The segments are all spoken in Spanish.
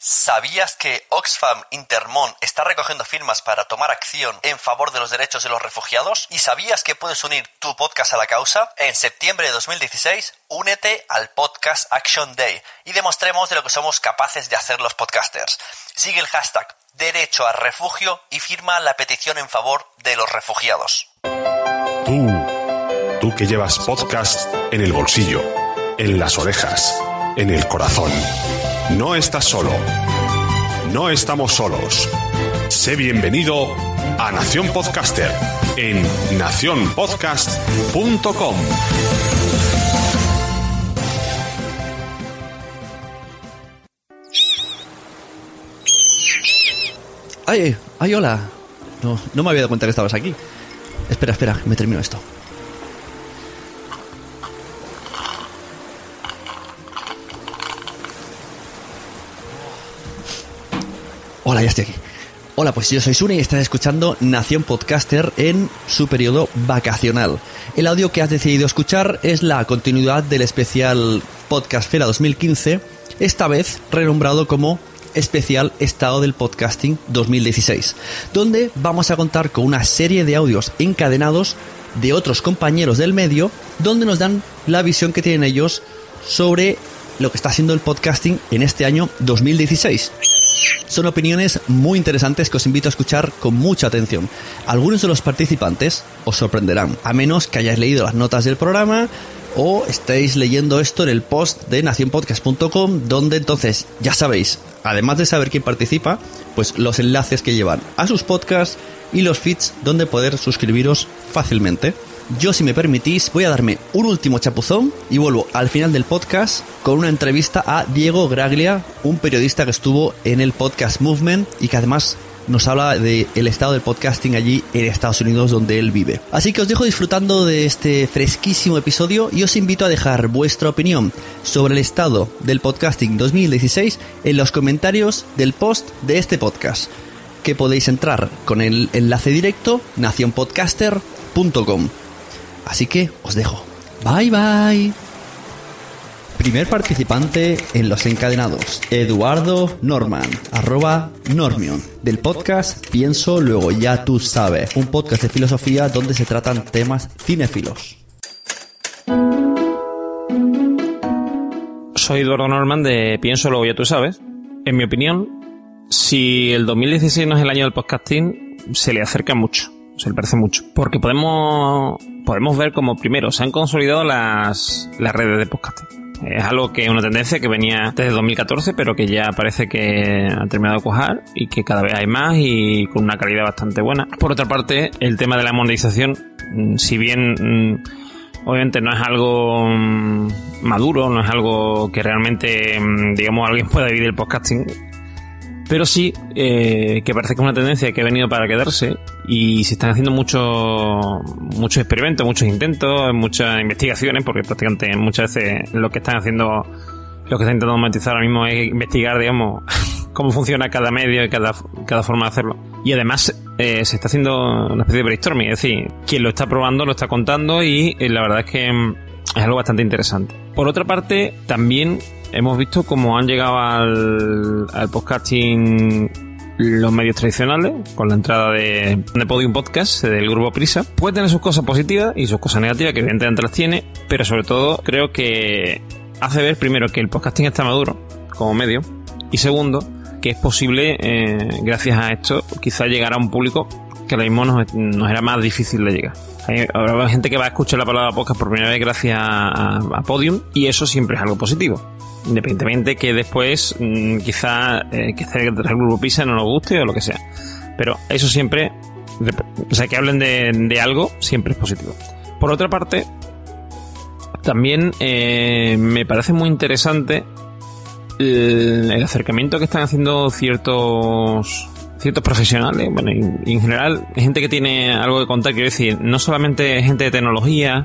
¿Sabías que Oxfam Intermón está recogiendo firmas para tomar acción en favor de los derechos de los refugiados? ¿Y sabías que puedes unir tu podcast a la causa? En septiembre de 2016, únete al Podcast Action Day y demostremos de lo que somos capaces de hacer los podcasters. Sigue el hashtag Derecho a Refugio y firma la petición en favor de los refugiados. Tú, tú que llevas podcast en el bolsillo, en las orejas, en el corazón. No estás solo. No estamos solos. Sé bienvenido a Nación Podcaster en nacionpodcast.com. ¡Ay! ¡Ay, hola! No, no me había dado cuenta que estabas aquí. Espera, espera, me termino esto. Hola, ya estoy aquí. Hola, pues yo soy Sune y estás escuchando Nación Podcaster en su periodo vacacional. El audio que has decidido escuchar es la continuidad del especial Podcast Fera 2015, esta vez renombrado como especial Estado del Podcasting 2016, donde vamos a contar con una serie de audios encadenados de otros compañeros del medio, donde nos dan la visión que tienen ellos sobre lo que está haciendo el podcasting en este año 2016. Son opiniones muy interesantes que os invito a escuchar con mucha atención. Algunos de los participantes os sorprenderán, a menos que hayáis leído las notas del programa o estéis leyendo esto en el post de nacionpodcast.com, donde entonces ya sabéis, además de saber quién participa, pues los enlaces que llevan a sus podcasts y los feeds donde poder suscribiros fácilmente. Yo, si me permitís, voy a darme un último chapuzón y vuelvo al final del podcast con una entrevista a Diego Graglia, un periodista que estuvo en el podcast Movement y que además nos habla del estado del podcasting allí en Estados Unidos donde él vive. Así que os dejo disfrutando de este fresquísimo episodio y os invito a dejar vuestra opinión sobre el estado del podcasting 2016 en los comentarios del post de este podcast, que podéis entrar con el enlace directo nacionpodcaster.com. Así que os dejo. Bye bye. Primer participante en los encadenados, Eduardo Norman, arroba Normion, del podcast Pienso Luego Ya Tú Sabes, un podcast de filosofía donde se tratan temas cinéfilos. Soy Eduardo Norman de Pienso Luego Ya Tú Sabes. En mi opinión, si el 2016 no es el año del podcasting, se le acerca mucho se le parece mucho. Porque podemos, podemos ver como primero se han consolidado las, las redes de podcasting. Es algo que es una tendencia que venía desde 2014, pero que ya parece que ha terminado de cuajar y que cada vez hay más y con una calidad bastante buena. Por otra parte, el tema de la monetización, mm, si bien mm, obviamente no es algo mm, maduro, no es algo que realmente, digamos, alguien pueda vivir el podcasting, pero sí eh, que parece que es una tendencia que ha venido para quedarse y se están haciendo muchos muchos experimentos, muchos intentos, muchas investigaciones, porque prácticamente muchas veces lo que están haciendo, lo que están intentando monetizar ahora mismo es investigar, digamos, cómo funciona cada medio y cada, cada forma de hacerlo. Y además eh, se está haciendo una especie de brainstorming, es decir, quien lo está probando lo está contando y eh, la verdad es que mm, es algo bastante interesante. Por otra parte, también hemos visto cómo han llegado al, al podcasting los medios tradicionales, con la entrada de, Podium Podcast del grupo Prisa. Puede tener sus cosas positivas y sus cosas negativas, que evidentemente las tiene, pero sobre todo creo que hace ver primero que el podcasting está maduro como medio y segundo que es posible, eh, gracias a esto, quizá llegar a un público que ahora mismo nos, era más difícil de llegar. Hay, habrá gente que va a escuchar la palabra podcast por primera vez gracias a Podium y eso siempre es algo positivo. Independientemente que después mm, quizá eh, que el grupo Pisa no nos guste o lo que sea. Pero eso siempre, o sea, que hablen de, algo, siempre es positivo. Por otra parte, también eh, me parece muy interesante el, acercamiento que están haciendo ciertos ciertos profesionales, bueno, en general gente que tiene algo que contar, quiero decir, no solamente gente de tecnología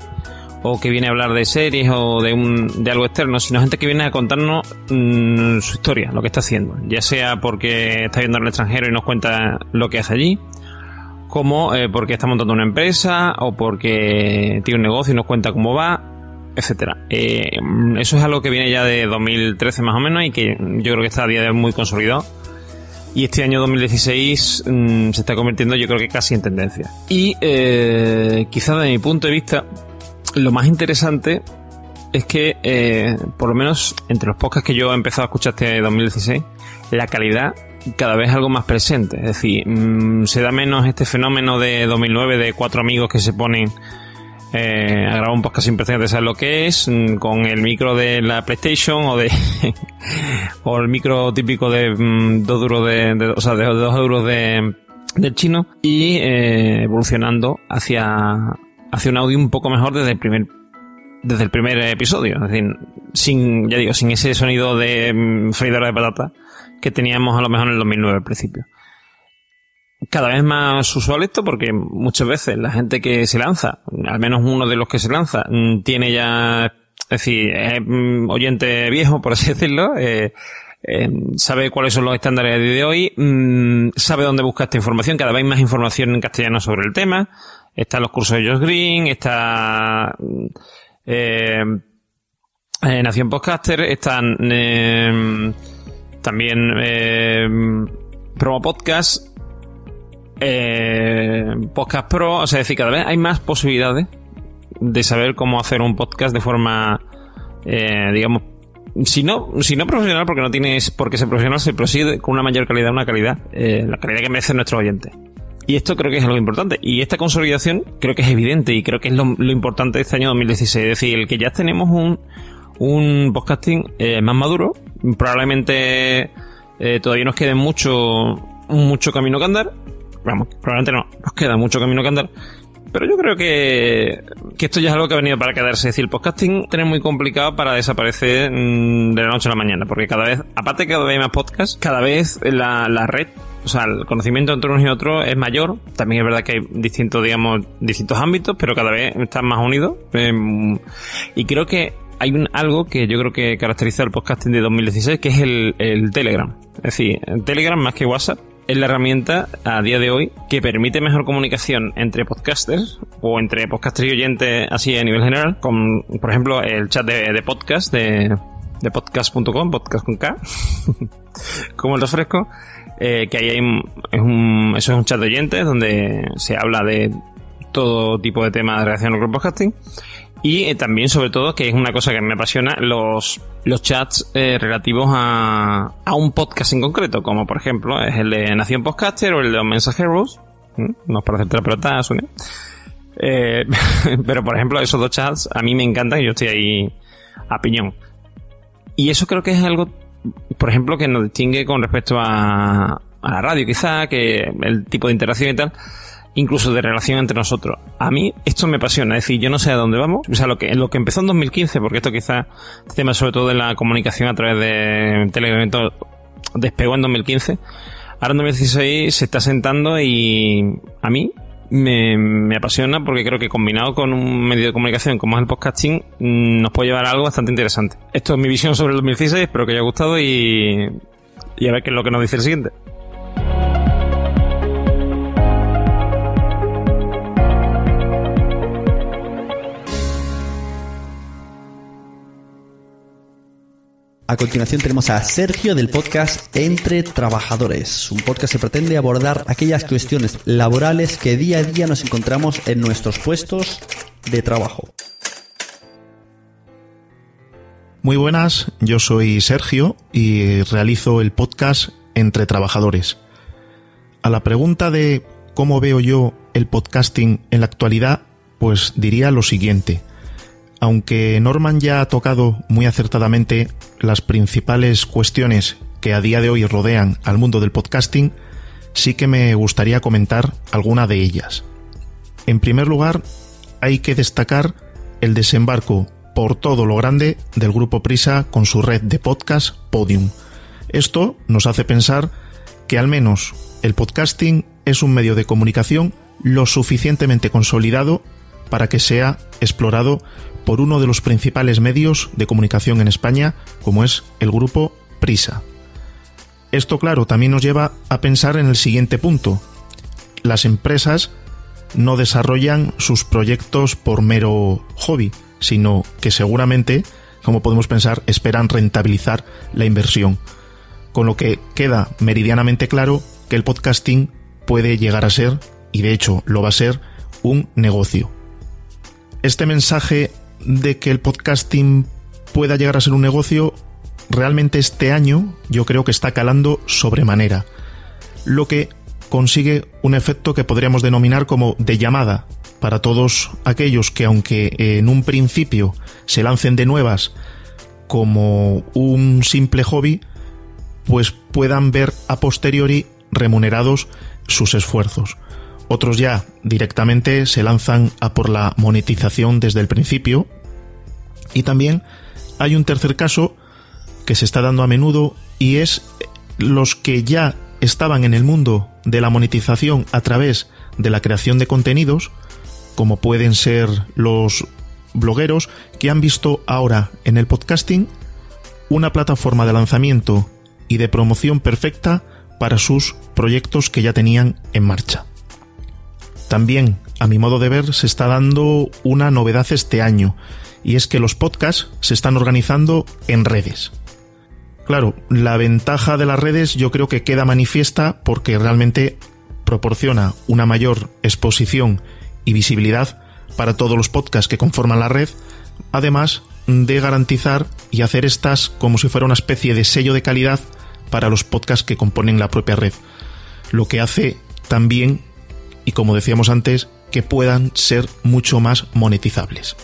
o que viene a hablar de series o de, un, de algo externo, sino gente que viene a contarnos mm, su historia, lo que está haciendo, ya sea porque está viendo al extranjero y nos cuenta lo que hace allí, como eh, porque está montando una empresa o porque tiene un negocio y nos cuenta cómo va, etcétera. Eh, eso es algo que viene ya de 2013 más o menos y que yo creo que está a día de hoy muy consolidado. Y este año 2016 mm, se está convirtiendo yo creo que casi en tendencia. Y eh, quizás desde mi punto de vista, lo más interesante es que, eh, por lo menos entre los podcasts que yo he empezado a escuchar este 2016, la calidad cada vez es algo más presente. Es decir, mm, se da menos este fenómeno de 2009 de cuatro amigos que se ponen eh, a grabar un podcast sin de saber lo que es, mm, con el micro de la PlayStation o de o el micro típico de mm, dos duros de, o sea, de dos euros de del chino y eh, evolucionando hacia hacia un audio un poco mejor desde el primer desde el primer episodio, es decir, sin ya digo, sin ese sonido de mm, freidora de patata que teníamos a lo mejor en el 2009 al principio. Cada vez más usual esto porque muchas veces la gente que se lanza, al menos uno de los que se lanza, mm, tiene ya, es decir, es mm, oyente viejo, por así decirlo, eh, eh, sabe cuáles son los estándares de hoy, mm, sabe dónde buscar esta información, cada vez hay más información en castellano sobre el tema, están los cursos de Josh Green, está eh, Nación Podcaster, están también Promo Podcast, eh, Podcast Pro, o sea, decir, cada vez hay más posibilidades de saber cómo hacer un podcast de forma, eh, digamos, si no, si no profesional, porque no tienes por qué ser profesional, pero sí con una mayor calidad, una calidad, eh, la calidad que merece nuestro oyente. Y esto creo que es algo importante. Y esta consolidación creo que es evidente y creo que es lo, importante de este año 2016. Es decir, el que ya tenemos un, un podcasting eh, más maduro, probablemente eh, todavía nos quede mucho, mucho camino que andar, vamos, probablemente no, nos queda mucho camino que andar. Pero yo creo que, que esto ya es algo que ha venido para quedarse. Es decir, el podcasting es muy complicado para desaparecer mm, de la noche a la mañana. Porque cada vez, aparte que cada vez hay más podcasts, cada vez la, la red o sea, el conocimiento entre unos y otros es mayor. También es verdad que hay distintos, digamos, distintos ámbitos, pero cada vez están más unidos. Em, y creo que hay un, algo que yo creo que caracteriza el podcasting de 2016, que es el, el Telegram. Es decir, el Telegram más que WhatsApp es la herramienta a día de hoy que permite mejor comunicación entre podcasters o entre podcasters y oyentes así a nivel general, con por ejemplo el chat de, podcast de, de podcast.com, podcast con K, como el refresco, eh, que ahí hay es un, eso es un chat de oyentes donde se habla de todo tipo de temas relacionados con podcasting y eh, también, sobre todo, que es una cosa que me apasiona, los, los chats eh, relativos a, a un podcast en concreto, como por ejemplo es el de Nación Podcaster o el de los mensajeros. No es para hacer terapeutas, eh, pero por ejemplo, esos dos chats a mí me encantan y yo estoy ahí a piñón. Y eso creo que es algo, por ejemplo, que nos distingue con respecto a, a la radio, quizá, que el tipo de interacción y tal incluso de relación entre nosotros. A mí esto me apasiona, es decir, yo no sé a dónde vamos, o sea, lo que, lo que empezó en 2015, porque esto quizá, este tema sobre todo de la comunicación a través de Telegram, despegó en 2015, ahora en 2016 se está sentando y a mí me, me, apasiona porque creo que combinado con un medio de comunicación como es el podcasting mm, nos puede llevar a algo bastante interesante. Esto es mi visión sobre el 2016, espero que haya gustado y, y a ver qué es lo que nos dice el siguiente. A continuación tenemos a Sergio del podcast Entre Trabajadores, un podcast que pretende abordar aquellas cuestiones laborales que día a día nos encontramos en nuestros puestos de trabajo. Muy buenas, yo soy Sergio y realizo el podcast Entre Trabajadores. A la pregunta de cómo veo yo el podcasting en la actualidad, pues diría lo siguiente aunque Norman ya ha tocado muy acertadamente las principales cuestiones que a día de hoy rodean al mundo del podcasting, sí que me gustaría comentar alguna de ellas. En primer lugar, hay que destacar el desembarco por todo lo grande del grupo Prisa con su red de podcast Podium. Esto nos hace pensar que al menos el podcasting es un medio de comunicación lo suficientemente consolidado para que sea explorado por uno de los principales medios de comunicación en España, como es el grupo Prisa. Esto, claro, también nos lleva a pensar en el siguiente punto. Las empresas no desarrollan sus proyectos por mero hobby, sino que seguramente, como podemos pensar, esperan rentabilizar la inversión. Con lo que queda meridianamente claro que el podcasting puede llegar a ser, y de hecho lo va a ser, un negocio. Este mensaje de que el podcasting pueda llegar a ser un negocio, realmente este año yo creo que está calando sobremanera, lo que consigue un efecto que podríamos denominar como de llamada para todos aquellos que aunque en un principio se lancen de nuevas como un simple hobby, pues puedan ver a posteriori remunerados sus esfuerzos. Otros ya directamente se lanzan a por la monetización desde el principio. Y también hay un tercer caso que se está dando a menudo y es los que ya estaban en el mundo de la monetización a través de la creación de contenidos, como pueden ser los blogueros que han visto ahora en el podcasting una plataforma de lanzamiento y de promoción perfecta para sus proyectos que ya tenían en marcha. También, a mi modo de ver, se está dando una novedad este año, y es que los podcasts se están organizando en redes. Claro, la ventaja de las redes yo creo que queda manifiesta porque realmente proporciona una mayor exposición y visibilidad para todos los podcasts que conforman la red, además de garantizar y hacer estas como si fuera una especie de sello de calidad para los podcasts que componen la propia red, lo que hace también, y como decíamos antes, que puedan ser mucho más monetizables.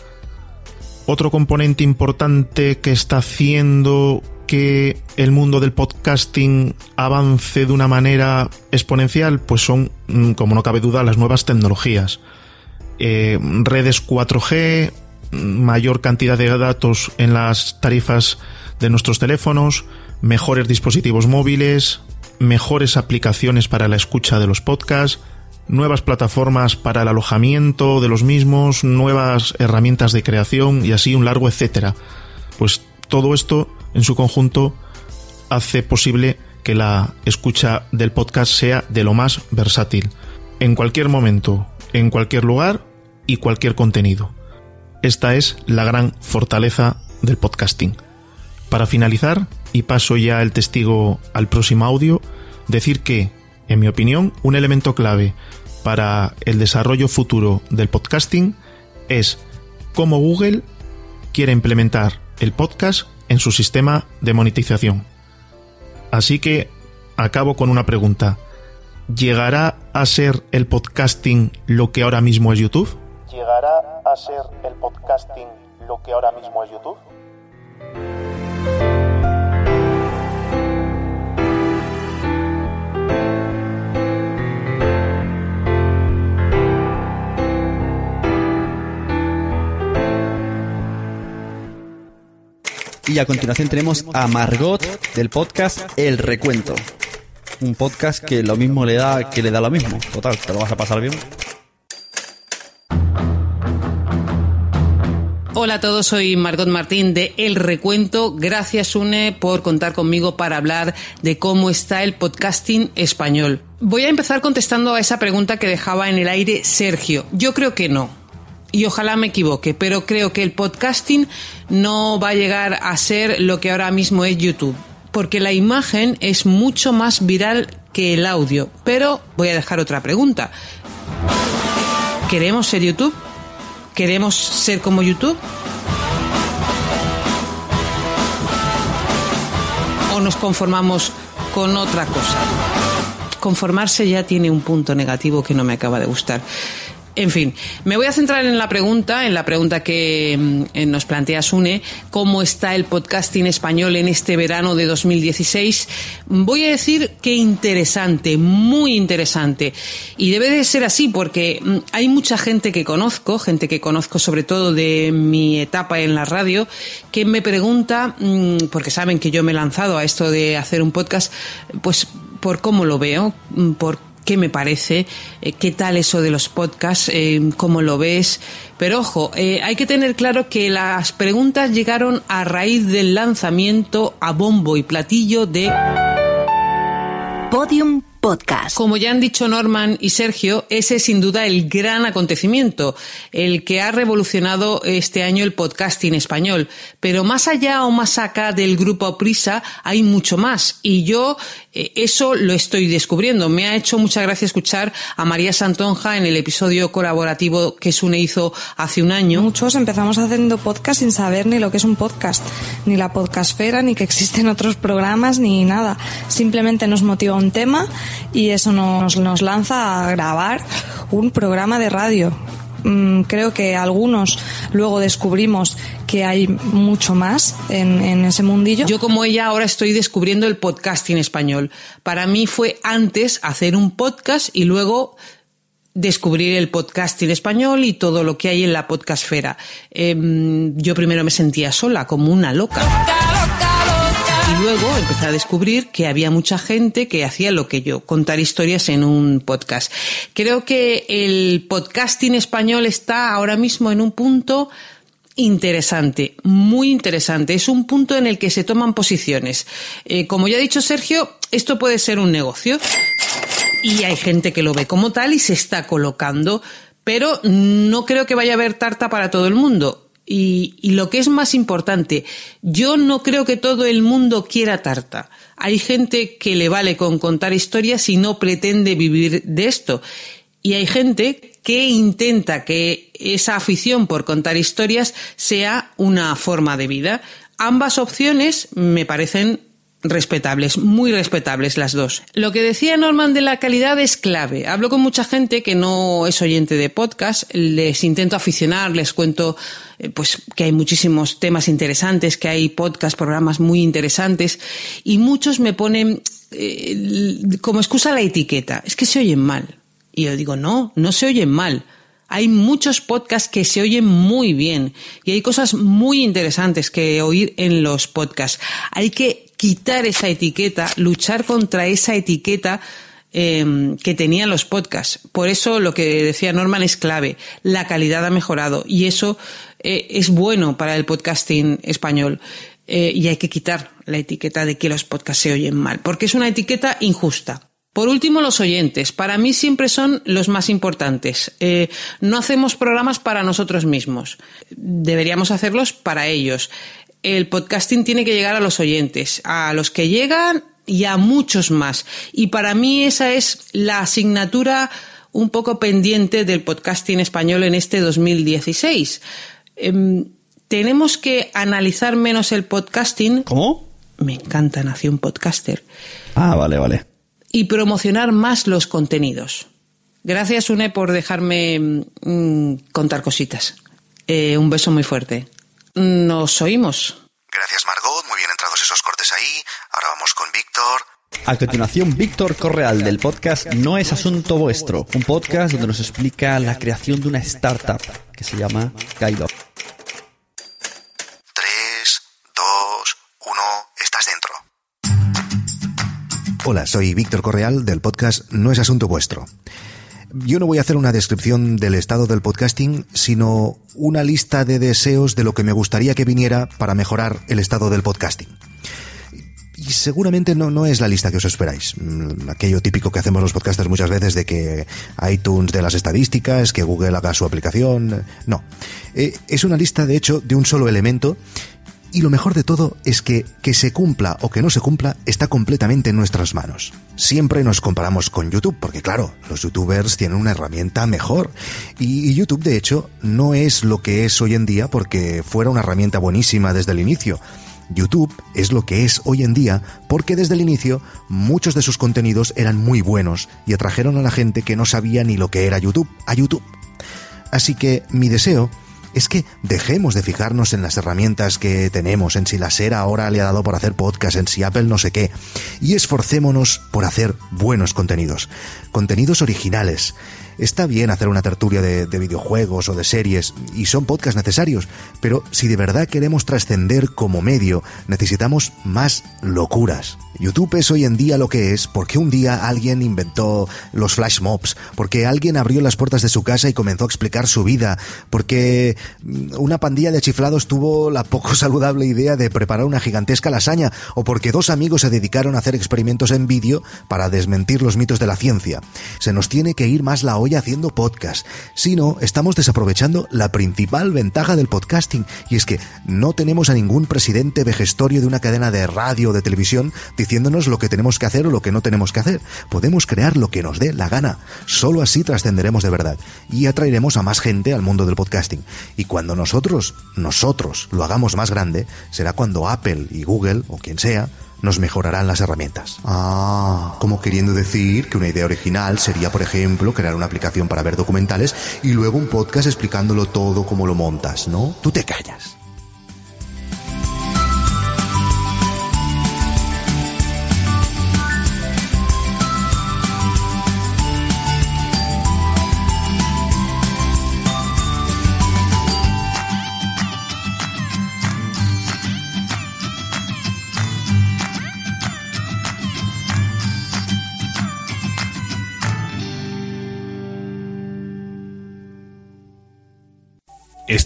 Otro componente importante que está haciendo que el mundo del podcasting avance de una manera exponencial, pues son, mm, como no cabe duda, las nuevas tecnologías. Eh, redes 4G, mayor cantidad de datos en las tarifas de nuestros teléfonos, mejores dispositivos móviles, mejores aplicaciones para la escucha de los podcasts, nuevas plataformas para el alojamiento de los mismos, nuevas herramientas de creación y así un largo etcétera. Pues todo esto en su conjunto hace posible que la escucha del podcast sea de lo más versátil, en cualquier momento, en cualquier lugar y cualquier contenido. Esta es la gran fortaleza del podcasting. Para finalizar, y paso ya el testigo al próximo audio, decir que, en mi opinión, un elemento clave para el desarrollo futuro del podcasting es cómo Google quiere implementar el podcast en su sistema de monetización. Así que acabo con una pregunta. ¿Llegará a ser el podcasting lo que ahora mismo es YouTube? ¿Llegará a ser el podcasting lo que ahora mismo es YouTube? Y a continuación tenemos a Margot del podcast El Recuento. Un podcast que lo mismo le da que le da lo mismo. Total, te lo vas a pasar bien. Hola a todos, soy Margot Martín de El Recuento. Gracias, Une, por contar conmigo para hablar de cómo está el podcasting español. Voy a empezar contestando a esa pregunta que dejaba en el aire Sergio. Yo creo que no y ojalá me equivoque, pero creo que el podcasting no va a llegar a ser lo que ahora mismo es YouTube, porque la imagen es mucho más viral que el audio. Pero voy a dejar otra pregunta. ¿Queremos ser YouTube? ¿Queremos ser como YouTube? ¿O nos conformamos con otra cosa? Conformarse ya tiene un punto negativo que no me acaba de gustar. En fin, me voy a centrar en la pregunta, en la pregunta que mm, nos plantea Sune, ¿cómo está el podcasting español en este verano de 2016? Voy a decir que interesante, muy interesante. Y debe de ser así porque mm, hay mucha gente que conozco, gente que conozco sobre todo de mi etapa en la radio, que me pregunta, mm, porque saben que yo me he lanzado a esto de hacer un podcast, pues por cómo lo veo, por qué me parece, eh, qué tal eso de los podcasts, eh, cómo lo ves. Pero ojo, eh, hay que tener claro que las preguntas llegaron a raíz del lanzamiento a bombo y platillo de Podium Podcast. Como ya han dicho Norman y Sergio, ese es sin duda el gran acontecimiento, el que ha revolucionado este año el podcasting español. Pero más allá o más acá del grupo Prisa hay mucho más y yo eh, eso lo estoy descubriendo. Me ha hecho mucha gracia escuchar a María Santonja en el episodio colaborativo que Sune hizo hace un año. Muchos empezamos haciendo podcast sin saber ni lo que es un podcast, ni la podcastfera, ni que existen otros programas, ni nada. Simplemente nos motiva un tema y eso nos, nos lanza a grabar un programa de radio. Mm, creo que algunos luego descubrimos que hay mucho más en, ese mundillo. Yo como ella ahora estoy descubriendo el podcasting español. Para mí fue antes hacer un podcast y luego descubrir el podcasting español y todo lo que hay en la podcastfera. Eh, yo primero me sentía sola, como una loca. Y luego empecé a descubrir que había mucha gente que hacía lo que yo, contar historias en un podcast. Creo que el podcasting español está ahora mismo en un punto interesante, muy interesante. Es un punto en el que se toman posiciones. Eh, como ya ha dicho Sergio, esto puede ser un negocio y hay gente que lo ve como tal y se está colocando, pero no creo que vaya a haber tarta para todo el mundo. Y, y, lo que es más importante, yo no creo que todo el mundo quiera tarta. Hay gente que le vale con contar historias y no pretende vivir de esto. Y hay gente que intenta que esa afición por contar historias sea una forma de vida. Ambas opciones me parecen respetables, muy respetables las dos. Lo que decía Norman de la calidad es clave. Hablo con mucha gente que no es oyente de podcast, les intento aficionar, les cuento eh, pues que hay muchísimos temas interesantes, que hay podcast, programas muy interesantes y muchos me ponen eh, como excusa la etiqueta, es que se oyen mal. Y yo digo, no, no se oyen mal. Hay muchos podcasts que se oyen muy bien y hay cosas muy interesantes que oír en los podcasts. Hay que quitar esa etiqueta, luchar contra esa etiqueta eh, que tenían los podcasts. Por eso lo que decía Norman es clave. La calidad ha mejorado y eso eh, es bueno para el podcasting español. Eh, y hay que quitar la etiqueta de que los podcasts se oyen mal, porque es una etiqueta injusta. Por último, los oyentes. Para mí siempre son los más importantes. Eh, no hacemos programas para nosotros mismos. Deberíamos hacerlos para ellos el podcasting tiene que llegar a los oyentes, a los que llegan y a muchos más. Y para mí esa es la asignatura un poco pendiente del podcasting español en este 2016. Eh, tenemos que analizar menos el podcasting. ¿Cómo? Me encanta Nación Podcaster. Ah, vale, vale. Y promocionar más los contenidos. Gracias, Une, por dejarme mmm, contar cositas. Eh, un beso muy fuerte. Nos oímos. Gracias, Margot. Muy bien entrados esos cortes ahí. Ahora vamos con Víctor. A continuación, Víctor Correal del podcast No es Asunto Vuestro, un podcast donde nos explica la creación de una startup que se llama Guide Up. Hola, soy Víctor Correal del podcast No es Asunto Vuestro. Yo no voy a hacer una descripción del estado del podcasting, sino una lista de deseos de lo que me gustaría que viniera para mejorar el estado del podcasting. Y seguramente no, no es la lista que os esperáis. Aquello típico que hacemos los podcasters muchas veces de que iTunes de las estadísticas, que Google haga su aplicación. No. Eh, es una lista, de hecho, de un solo elemento y lo mejor de todo es que que se cumpla o que no se cumpla está completamente en nuestras manos. Siempre nos comparamos con YouTube, porque claro, los youtubers tienen una herramienta mejor. Y, YouTube, de hecho, no es lo que es hoy en día porque fuera una herramienta buenísima desde el inicio. YouTube es lo que es hoy en día porque desde el inicio muchos de sus contenidos eran muy buenos y atrajeron a la gente que no sabía ni lo que era YouTube a YouTube. Así que mi deseo es que dejemos de fijarnos en las herramientas que tenemos, en si la SER ahora le ha dado por hacer podcast, en si Apple no sé qué, y esforcémonos por hacer buenos contenidos, contenidos originales. Está bien hacer una tertulia de, de videojuegos o de series, y son podcasts necesarios, pero si de verdad queremos trascender como medio, necesitamos más locuras. YouTube es hoy en día lo que es porque un día alguien inventó los flash mobs, porque alguien abrió las puertas de su casa y comenzó a explicar su vida, porque una pandilla de chiflados tuvo la poco saludable idea de preparar una gigantesca lasaña, o porque dos amigos se dedicaron a hacer experimentos en vídeo para desmentir los mitos de la ciencia. Se nos tiene que ir más la olla haciendo podcast. Si no, estamos desaprovechando la principal ventaja del podcasting, y es que no tenemos a ningún presidente vejestorio de una cadena de radio o de televisión diciéndonos lo que tenemos que hacer o lo que no tenemos que hacer. Podemos crear lo que nos dé la gana. Solo así trascenderemos de verdad y atraeremos a más gente al mundo del podcasting. Y cuando nosotros, nosotros lo hagamos más grande, será cuando Apple y Google o quien sea nos mejorarán las herramientas. Ah, como queriendo decir que una idea original sería, por ejemplo, crear una aplicación para ver documentales y luego un podcast explicándolo todo como lo montas, ¿no? Tú te callas.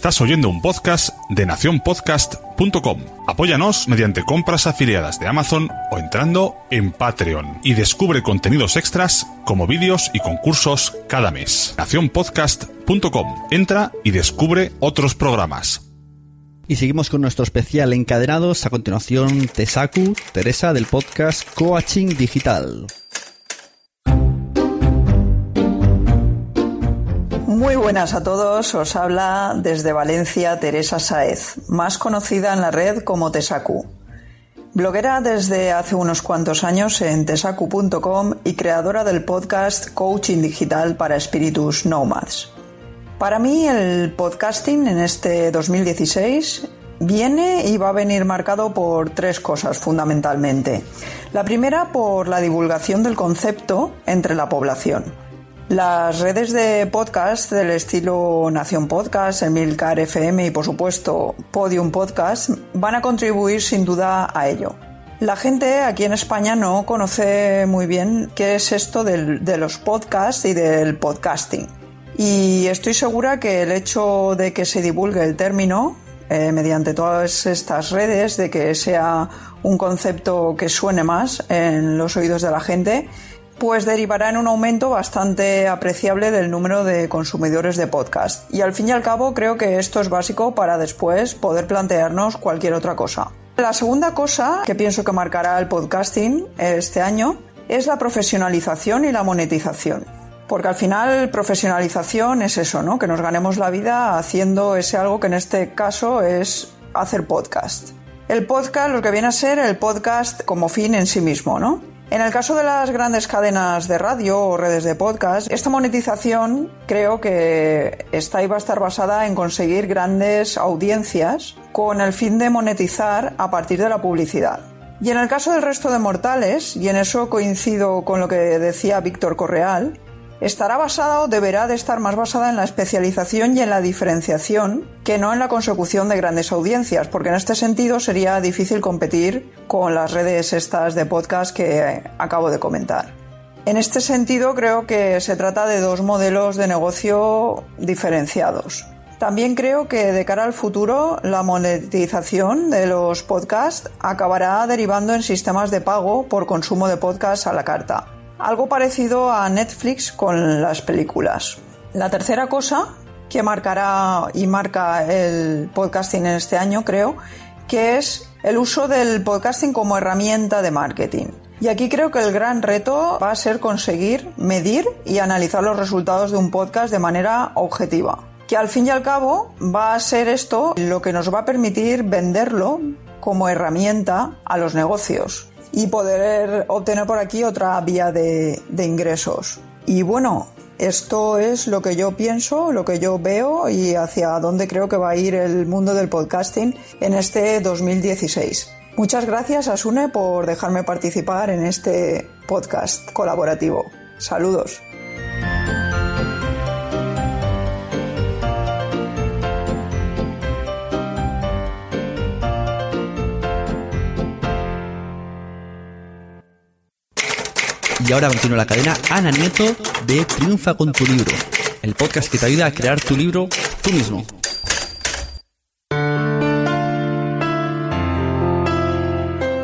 Estás oyendo un podcast de nacionpodcast.com. Apóyanos mediante compras afiliadas de Amazon o entrando en Patreon y descubre contenidos extras como vídeos y concursos cada mes. Nacionpodcast.com. Entra y descubre otros programas. Y seguimos con nuestro especial encadenados. A continuación, Tesaku, Teresa del podcast Coaching Digital. Muy buenas a todos, os habla desde Valencia Teresa Saez, más conocida en la red como Tesacu. Bloguera desde hace unos cuantos años en tesacu.com y creadora del podcast Coaching Digital para Espíritus Nomads. Para mí el podcasting en este 2016 viene y va a venir marcado por tres cosas fundamentalmente. La primera por la divulgación del concepto entre la población. Las redes de podcast del estilo Nación Podcast, Emilcar FM y por supuesto Podium Podcast van a contribuir sin duda a ello. La gente aquí en España no conoce muy bien qué es esto de los podcasts y del podcasting. Y estoy segura que el hecho de que se divulgue el término eh, mediante todas estas redes, de que sea un concepto que suene más en los oídos de la gente, pues derivará en un aumento bastante apreciable del número de consumidores de podcast. Y al fin y al cabo creo que esto es básico para después poder plantearnos cualquier otra cosa. La segunda cosa que pienso que marcará el podcasting este año es la profesionalización y la monetización. Porque al final profesionalización es eso, ¿no? Que nos ganemos la vida haciendo ese algo que en este caso es hacer podcast. El podcast, lo que viene a ser el podcast como fin en sí mismo, ¿no? En el caso de las grandes cadenas de radio o redes de podcast, esta monetización creo que está y va a estar basada en conseguir grandes audiencias con el fin de monetizar a partir de la publicidad. Y en el caso del resto de mortales, y en eso coincido con lo que decía Víctor Correal, estará basada o deberá de estar más basada en la especialización y en la diferenciación que no en la consecución de grandes audiencias, porque en este sentido sería difícil competir con las redes estas de podcast que acabo de comentar. En este sentido creo que se trata de dos modelos de negocio diferenciados. También creo que de cara al futuro la monetización de los podcasts acabará derivando en sistemas de pago por consumo de podcasts a la carta algo parecido a Netflix con las películas. La tercera cosa que marcará y marca el podcasting en este año, creo, que es el uso del podcasting como herramienta de marketing. Y aquí creo que el gran reto va a ser conseguir medir y analizar los resultados de un podcast de manera objetiva. Que al fin y al cabo va a ser esto lo que nos va a permitir venderlo como herramienta a los negocios y poder obtener por aquí otra vía de, ingresos. Y bueno, Esto es lo que yo pienso, lo que yo veo y hacia dónde creo que va a ir el mundo del podcasting en este 2016. Muchas gracias a Sune por dejarme participar en este podcast colaborativo. Saludos. Y ahora continúa la cadena Ana Nieto de Triunfa con tu libro, el podcast que te ayuda a crear tu libro tú mismo.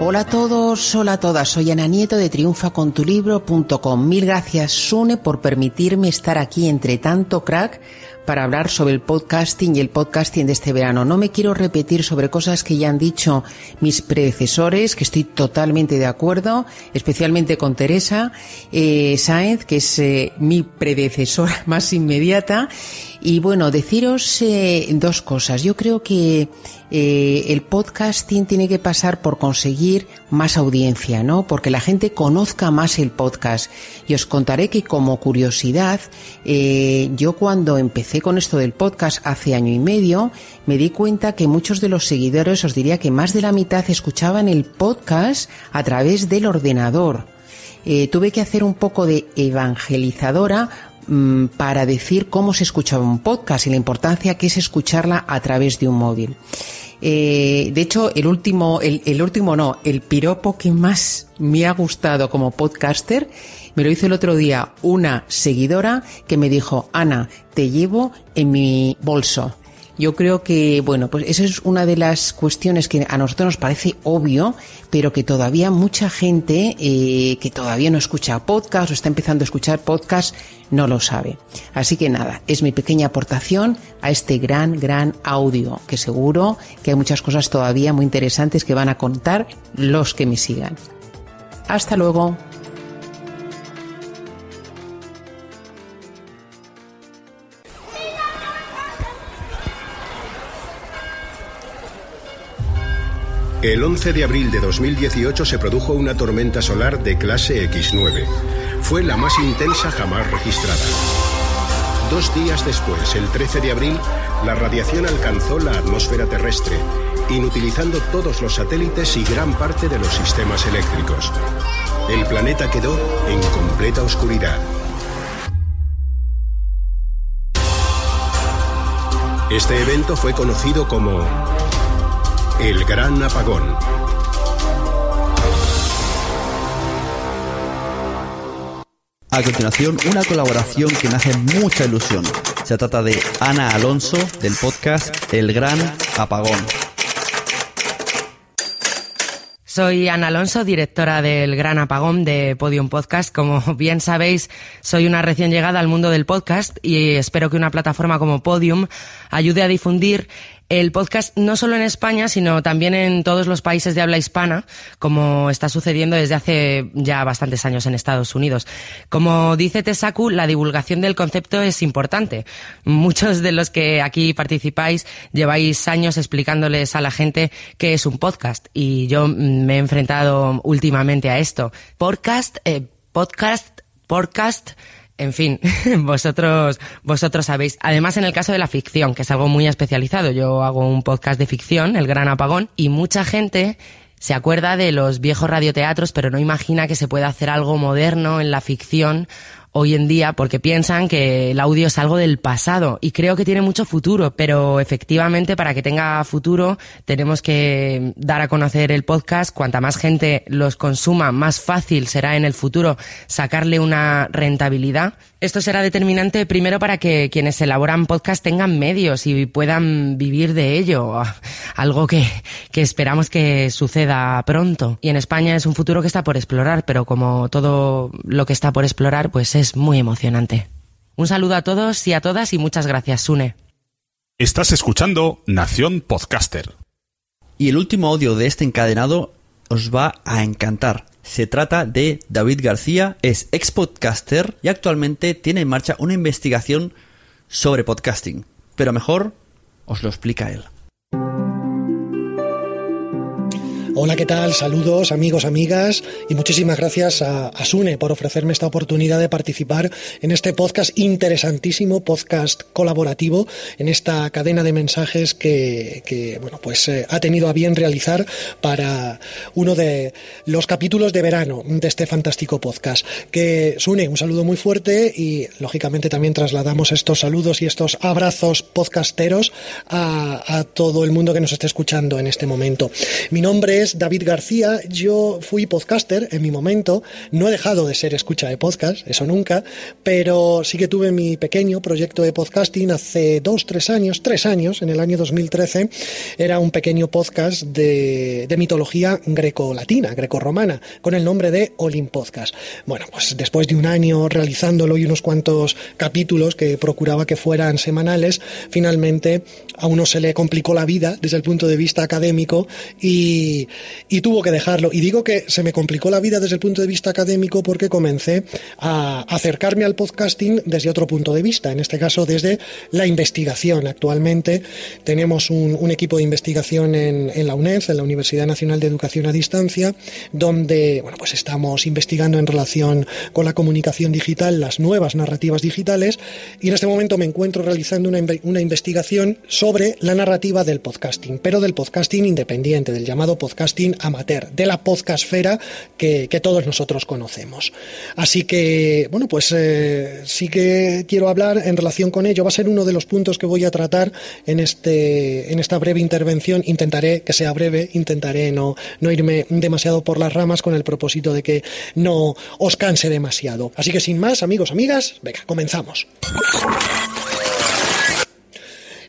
Hola a todos, hola a todas, soy Ana Nieto de triunfacontulibro.com. Mil gracias Sune por permitirme estar aquí entre tanto crack para hablar sobre el podcasting y el podcasting de este verano. No me quiero repetir sobre cosas que ya han dicho mis predecesores, que estoy totalmente de acuerdo, especialmente con Teresa eh, Sáenz, que es eh, mi predecesora más inmediata. Y bueno, deciros eh, dos cosas. Yo creo que eh, el podcasting tiene que pasar por conseguir más audiencia, ¿no? Porque la gente conozca más el podcast. Y os contaré que como curiosidad, yo cuando empecé con esto del podcast hace año y medio, me di cuenta que muchos de los seguidores, os diría que más de la mitad escuchaban el podcast a través del ordenador. Eh, tuve que hacer un poco de evangelizadora mm, para decir cómo se escuchaba un podcast y la importancia que es escucharla a través de un móvil. Eh, de hecho, el último, el, el, último no, el piropo que más me ha gustado como podcaster, me lo hizo el otro día una seguidora que me dijo, Ana, te llevo en mi bolso. Yo creo que, bueno, pues esa es una de las cuestiones que a nosotros nos parece obvio, pero que todavía mucha gente eh, que todavía no escucha podcast o está empezando a escuchar podcast no lo sabe. Así que nada, es mi pequeña aportación a este gran, gran audio, que seguro que hay muchas cosas todavía muy interesantes que van a contar los que me sigan. Hasta luego. El 11 de abril de 2018 se produjo una tormenta solar de clase X9. Fue la más intensa jamás registrada. Dos días después, el 13 de abril, la radiación alcanzó la atmósfera terrestre, inutilizando todos los satélites y gran parte de los sistemas eléctricos. El planeta quedó en completa oscuridad. Este evento fue conocido como el Gran Apagón. A continuación, una colaboración que me hace mucha ilusión. Se trata de Ana Alonso del podcast El Gran Apagón. Soy Ana Alonso, directora del Gran Apagón de Podium Podcast. Como bien sabéis, soy una recién llegada al mundo del podcast y espero que una plataforma como Podium ayude a difundir el podcast no solo en España, sino también en todos los países de habla hispana, como está sucediendo desde hace ya bastantes años en Estados Unidos. Como dice Tesaku, la divulgación del concepto es importante. Muchos de los que aquí participáis lleváis años explicándoles a la gente qué es un podcast y yo me he enfrentado últimamente a esto. Podcast, eh, podcast, podcast en fin, vosotros, vosotros sabéis. Además, en el caso de la ficción, que es algo muy especializado, yo hago un podcast de ficción, El Gran Apagón, y mucha gente se acuerda de los viejos radioteatros, pero no imagina que se puede hacer algo moderno en la ficción hoy en día porque piensan que el audio es algo del pasado y creo que tiene mucho futuro, pero efectivamente para que tenga futuro tenemos que dar a conocer el podcast. Cuanta más gente los consuma, más fácil será en el futuro sacarle una rentabilidad. Esto será determinante primero para que quienes elaboran podcast tengan medios y puedan vivir de ello, algo que, que esperamos que suceda pronto. Y en España es un futuro que está por explorar, pero como todo lo que está por explorar, pues es muy emocionante. Un saludo a todos y a todas y muchas gracias, Sune. Estás escuchando Nación Podcaster. Y el último audio de este encadenado os va a encantar. Se trata de David García, es ex podcaster y actualmente tiene en marcha una investigación sobre podcasting. Pero mejor os lo explica él. Hola, ¿qué tal? Saludos amigos, amigas y muchísimas gracias a, a, Sune por ofrecerme esta oportunidad de participar en este podcast interesantísimo, podcast colaborativo, en esta cadena de mensajes que, que bueno, pues eh, ha tenido a bien realizar para uno de los capítulos de verano de este fantástico podcast. Que Sune, un saludo muy fuerte y lógicamente también trasladamos estos saludos y estos abrazos podcasteros a, a todo el mundo que nos esté escuchando en este momento. Mi nombre es David García, yo fui podcaster en mi momento, no he dejado de ser escucha de podcast, eso nunca, pero sí que tuve mi pequeño proyecto de podcasting hace dos, tres años, tres años, en el año 2013, era un pequeño podcast de, mitología greco-latina, greco-romana, con el nombre de Olim Podcast. Bueno, pues después de un año realizándolo y unos cuantos capítulos que procuraba que fueran semanales, finalmente a uno se le complicó la vida desde el punto de vista académico y, y, tuvo que dejarlo. Y digo que se me complicó la vida desde el punto de vista académico porque comencé a acercarme al podcasting desde otro punto de vista, en este caso desde la investigación. Actualmente tenemos un, un equipo de investigación en, en, la UNED, en la Universidad Nacional de Educación a Distancia, donde bueno, pues estamos investigando en relación con la comunicación digital, las nuevas narrativas digitales, y en este momento me encuentro realizando una, una investigación sobre la narrativa del podcasting, pero del podcasting independiente, del llamado podcasting amateur, de la podcastfera que, que todos nosotros conocemos. Así que, bueno, pues eh, sí que quiero hablar en relación con ello. Va a ser uno de los puntos que voy a tratar en, este, en esta breve intervención. Intentaré que sea breve, intentaré no, no irme demasiado por las ramas con el propósito de que no os canse demasiado. Así que sin más, amigos, amigas, venga, comenzamos.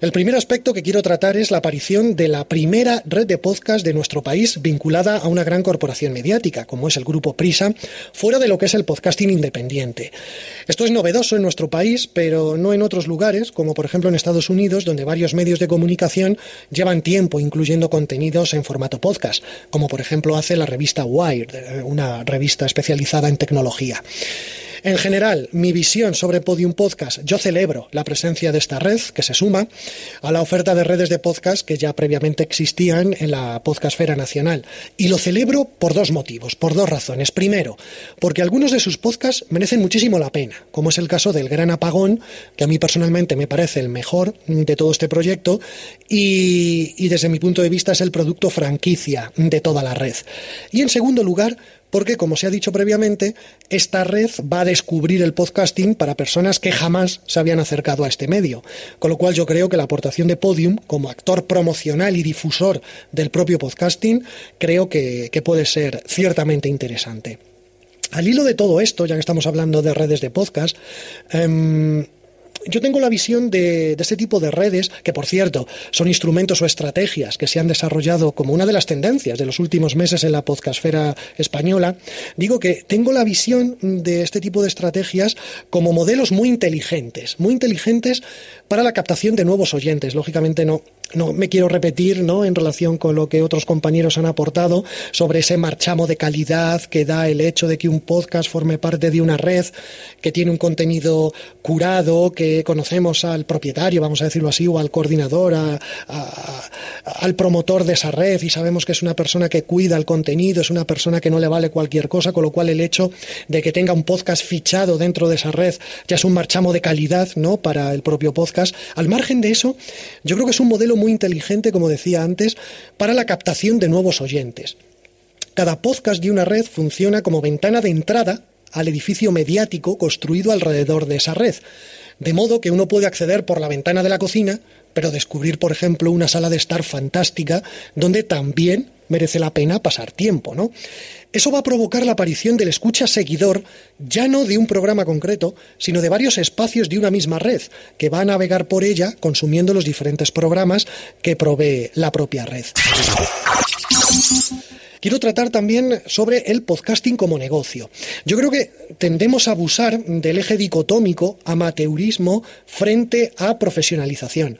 El primer aspecto que quiero tratar es la aparición de la primera red de podcast de nuestro país vinculada a una gran corporación mediática, como es el grupo Prisa, fuera de lo que es el podcasting independiente. Esto es novedoso en nuestro país, pero no en otros lugares, como por ejemplo en Estados Unidos, donde varios medios de comunicación llevan tiempo incluyendo contenidos en formato podcast, como por ejemplo hace la revista Wired, una revista especializada en tecnología. En general, mi visión sobre Podium Podcast, yo celebro la presencia de esta red que se suma a la oferta de redes de podcast que ya previamente existían en la podcastfera nacional. Y lo celebro por dos motivos, por dos razones. Primero, porque algunos de sus podcasts merecen muchísimo la pena, como es el caso del Gran Apagón, que a mí personalmente me parece el mejor de todo este proyecto y, y desde mi punto de vista es el producto franquicia de toda la red. Y en segundo lugar, porque, como se ha dicho previamente, esta red va a descubrir el podcasting para personas que jamás se habían acercado a este medio. Con lo cual yo creo que la aportación de Podium, como actor promocional y difusor del propio podcasting, creo que, puede ser ciertamente interesante. Al hilo de todo esto, ya que estamos hablando de redes de podcast, eh, yo tengo la visión de, este tipo de redes, que por cierto son instrumentos o estrategias que se han desarrollado como una de las tendencias de los últimos meses en la podcastfera española. Digo que tengo la visión de este tipo de estrategias como modelos muy inteligentes, muy inteligentes para la captación de nuevos oyentes. Lógicamente no, no me quiero repetir ¿no? en relación con lo que otros compañeros han aportado sobre ese marchamo de calidad que da el hecho de que un podcast forme parte de una red que tiene un contenido curado, que conocemos al propietario, vamos a decirlo así, o al coordinador, a, al promotor de esa red y sabemos que es una persona que cuida el contenido, es una persona que no le vale cualquier cosa, con lo cual el hecho de que tenga un podcast fichado dentro de esa red ya es un marchamo de calidad ¿no? para el propio podcast. Al margen de eso, yo creo que es un modelo muy inteligente, como decía antes, para la captación de nuevos oyentes. Cada podcast de una red funciona como ventana de entrada al edificio mediático construido alrededor de esa red. De modo que uno puede acceder por la ventana de la cocina, pero descubrir, por ejemplo, una sala de estar fantástica donde también merece la pena pasar tiempo, ¿no? Eso va a provocar la aparición del escucha seguidor, ya no de un programa concreto, sino de varios espacios de una misma red, que va a navegar por ella consumiendo los diferentes programas que provee la propia red. Quiero tratar también sobre el podcasting como negocio. Yo creo que tendemos a abusar del eje dicotómico amateurismo frente a profesionalización.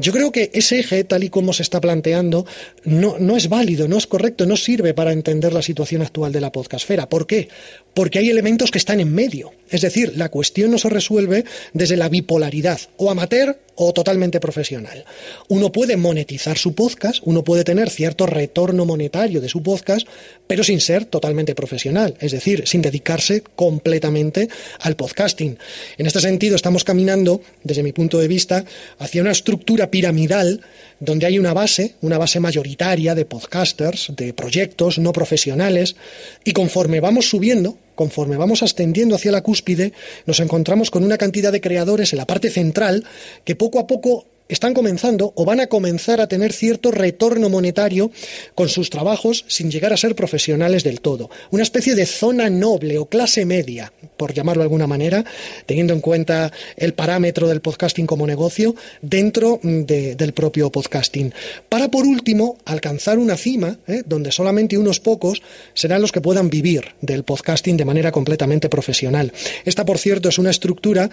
Yo creo que ese eje, tal y como se está planteando, no, no, es válido, no es correcto, no sirve para entender la situación actual de la podcastfera. ¿Por qué? Porque hay elementos que están en medio. Es decir, la cuestión no se resuelve desde la bipolaridad, o amateur o totalmente profesional. Uno puede monetizar su podcast, uno puede tener cierto retorno monetario de su podcast, pero sin ser totalmente profesional, es decir, sin dedicarse completamente al podcasting. En este sentido, estamos caminando, desde mi punto de vista, hacia una estructura piramidal donde hay una base, una base mayoritaria de podcasters, de proyectos no profesionales, y conforme vamos subiendo, conforme vamos ascendiendo hacia la cúspide, nos encontramos con una cantidad de creadores en la parte central que poco a poco están comenzando o van a comenzar a tener cierto retorno monetario con sus trabajos sin llegar a ser profesionales del todo. Una especie de zona noble o clase media, por llamarlo de alguna manera, teniendo en cuenta el parámetro del podcasting como negocio dentro del propio podcasting. Para, por último, alcanzar una cima ¿eh? donde solamente unos pocos serán los que puedan vivir del podcasting de manera completamente profesional. Esta, por cierto, es una estructura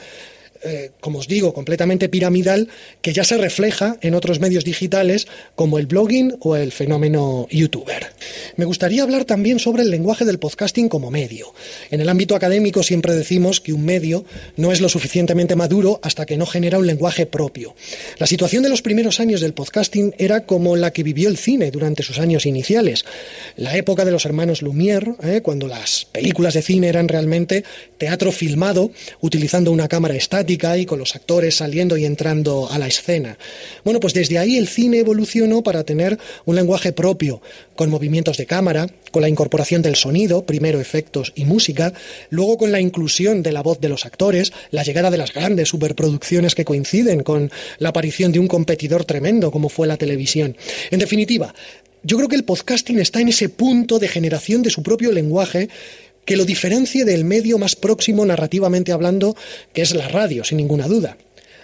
eh, como os digo, completamente piramidal, que ya se refleja en otros medios digitales como el blogging o el fenómeno youtuber. Me gustaría hablar también sobre el lenguaje del podcasting como medio. En el ámbito académico siempre decimos que un medio no es lo suficientemente maduro hasta que no genera un lenguaje propio. La situación de los primeros años del podcasting era como la que vivió el cine durante sus años iniciales. La época de los hermanos Lumière, ¿eh? cuando las películas de cine eran realmente teatro filmado utilizando una cámara estática y con los actores saliendo y entrando a la escena. Bueno, pues desde ahí el cine evolucionó para tener un lenguaje propio, con movimientos de cámara, con la incorporación del sonido, primero efectos y música, luego con la inclusión de la voz de los actores, la llegada de las grandes superproducciones que coinciden con la aparición de un competidor tremendo como fue la televisión. En definitiva, yo creo que el podcasting está en ese punto de generación de su propio lenguaje que lo diferencie del medio más próximo narrativamente hablando, que es la radio, sin ninguna duda.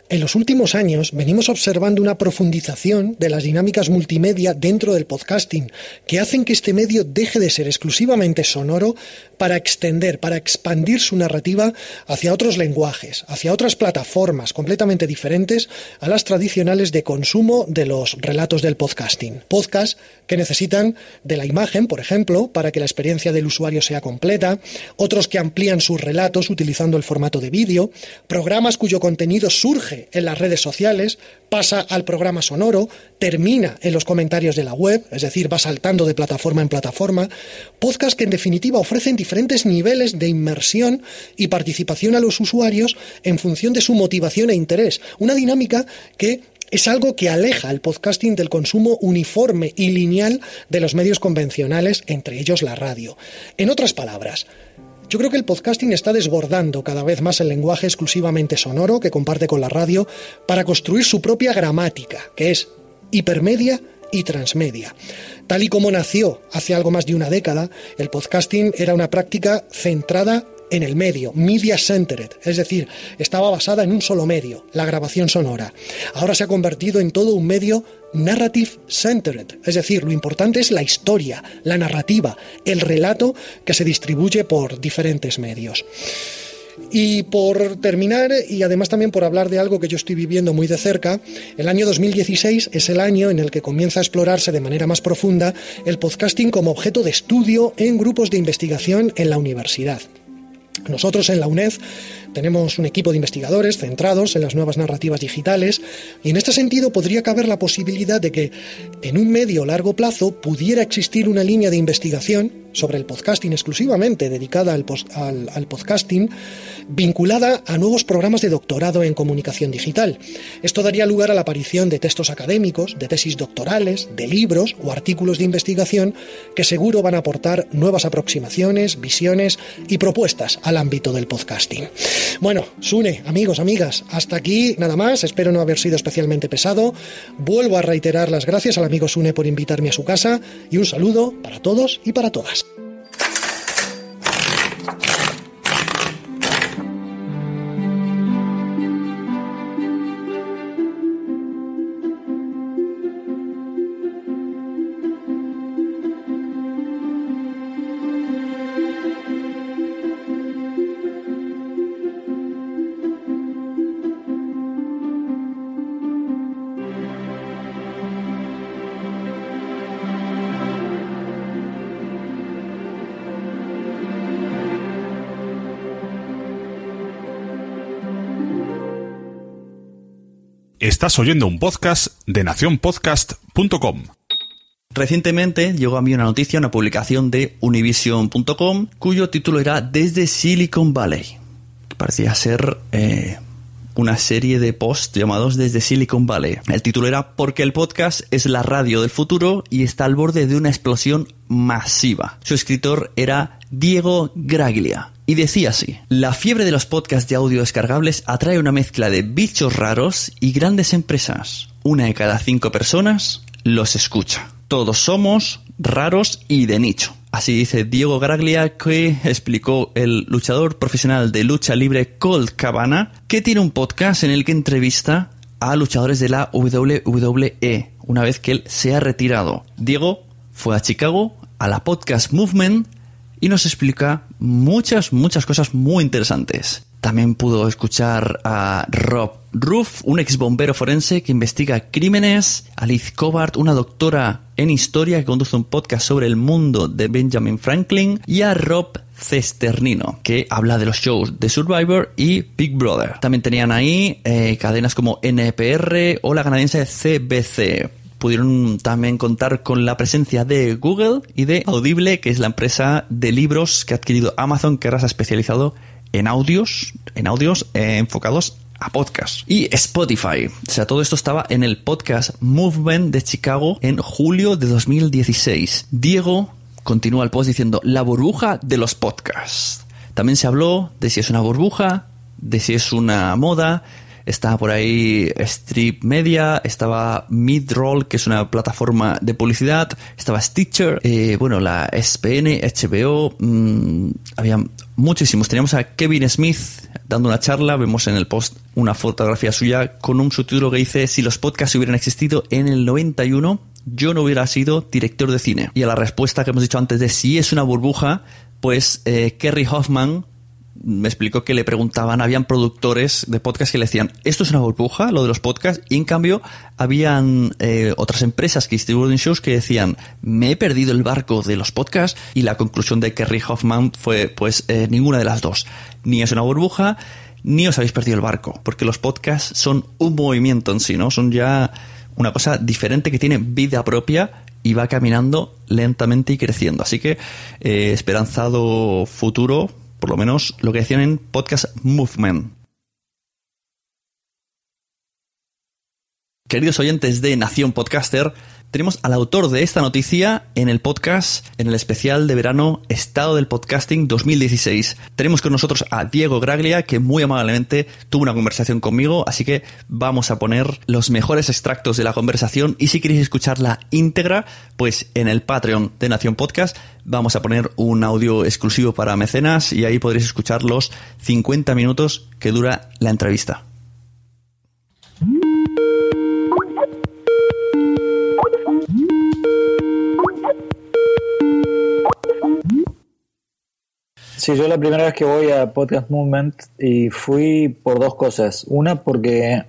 En los últimos años venimos observando una profundización de las dinámicas multimedia dentro del podcasting que hacen que este medio deje de ser exclusivamente sonoro para extender, para expandir su narrativa hacia otros lenguajes, hacia otras plataformas completamente diferentes a las tradicionales de consumo de los relatos del podcasting. Podcasts que necesitan de la imagen, por ejemplo, para que la experiencia del usuario sea completa, otros que amplían sus relatos utilizando el formato de vídeo, programas cuyo contenido surge en las redes sociales, pasa al programa sonoro, termina en los comentarios de la web, es decir, va saltando de plataforma en plataforma, podcasts que en definitiva ofrecen diferentes niveles de inmersión y participación a los usuarios en función de su motivación e interés, una dinámica que es algo que aleja el podcasting del consumo uniforme y lineal de los medios convencionales, entre ellos la radio. En otras palabras, yo creo que el podcasting está desbordando cada vez más el lenguaje exclusivamente sonoro que comparte con la radio para construir su propia gramática, que es hipermedia y transmedia. Tal y como nació hace algo más de una década, el podcasting era una práctica centrada en el medio, media centered, es decir, estaba basada en un solo medio, la grabación sonora. Ahora se ha convertido en todo un medio narrative centered, es decir, lo importante es la historia, la narrativa, el relato que se distribuye por diferentes medios. Y por terminar, y además también por hablar de algo que yo estoy viviendo muy de cerca, el año 2016 es el año en el que comienza a explorarse de manera más profunda el podcasting como objeto de estudio en grupos de investigación en la universidad. Nosotros en la UNED tenemos un equipo de investigadores centrados en las nuevas narrativas digitales y en este sentido podría caber la posibilidad de que en un medio o largo plazo pudiera existir una línea de investigación sobre el podcasting exclusivamente dedicada al, podcasting, vinculada a nuevos programas de doctorado en comunicación digital. Esto daría lugar a la aparición de textos académicos, de tesis doctorales, de libros o artículos de investigación que seguro van a aportar nuevas aproximaciones, visiones y propuestas al ámbito del podcasting. Bueno, Sune, amigos, amigas, hasta aquí nada más. Espero no haber sido especialmente pesado. Vuelvo a reiterar las gracias al amigo Sune por invitarme a su casa y un saludo para todos y para todas. Estás oyendo un podcast de nacionpodcast.com. Recientemente llegó a mí una noticia, una publicación de univision.com, cuyo título era Desde Silicon Valley. Parecía ser eh, una serie de posts llamados Desde Silicon Valley. El título era Porque el podcast es la radio del futuro y está al borde de una explosión masiva. Su escritor era Diego Graglia. Y decía así, la fiebre de los podcasts de audio descargables atrae una mezcla de bichos raros y grandes empresas. Una de cada cinco personas los escucha. Todos somos raros y de nicho. Así dice Diego Graglia, que explicó el luchador profesional de lucha libre Colt Cabana, que tiene un podcast en el que entrevista a luchadores de la WWE una vez que él se ha retirado. Diego fue a Chicago, a la Podcast Movement, y nos explica muchas, muchas cosas muy interesantes. También pudo escuchar a Rob Ruff, un ex bombero forense que investiga crímenes, a Liz Cobart, una doctora en historia que conduce un podcast sobre el mundo de Benjamin Franklin, y a Rob Cesternino, que habla de los shows de Survivor y Big Brother. También tenían ahí eh, cadenas como NPR o la canadiense CBC pudieron también contar con la presencia de Google y de Audible, que es la empresa de libros que ha adquirido Amazon, que ahora se ha especializado en audios, en audios eh, enfocados a podcast. Y Spotify. O sea, todo esto estaba en el podcast Movement de Chicago en julio de 2016. Diego continúa el post diciendo la burbuja de los podcasts. También se habló de si es una burbuja, de si es una moda, estaba por ahí Strip Media, estaba Midroll, que es una plataforma de publicidad, estaba Stitcher, eh, bueno, la SPN, HBO, mm, había muchísimos. Teníamos a Kevin Smith dando una charla, vemos en el post una fotografía suya con un subtítulo que dice, si los podcasts hubieran existido en el 91, yo no hubiera sido director de cine. Y a la respuesta que hemos dicho antes de si es una burbuja, pues eh, Kerry Hoffman me explicó que le preguntaban, habían productores de podcast que le decían, esto es una burbuja, lo de los podcasts, y en cambio habían eh, otras empresas que distribuyen shows que decían, me he perdido el barco de los podcasts, y la conclusión de Kerry Hoffman fue, pues, eh, ninguna de las dos. Ni es una burbuja, ni os habéis perdido el barco, porque los podcasts son un movimiento en sí, ¿no? Son ya una cosa diferente que tiene vida propia y va caminando lentamente y creciendo. Así que eh, esperanzado futuro por lo menos lo que decían en Podcast Movement. Queridos oyentes de Nación Podcaster, tenemos al autor de esta noticia en el podcast, en el especial de verano Estado del Podcasting 2016. Tenemos con nosotros a Diego Graglia, que muy amablemente tuvo una conversación conmigo, así que vamos a poner los mejores extractos de la conversación y si queréis escucharla íntegra, pues en el Patreon de Nación Podcast vamos a poner un audio exclusivo para mecenas y ahí podréis escuchar los 50 minutos que dura la entrevista. Sí, yo la primera vez que voy a Podcast Movement y fui por dos cosas. Una, porque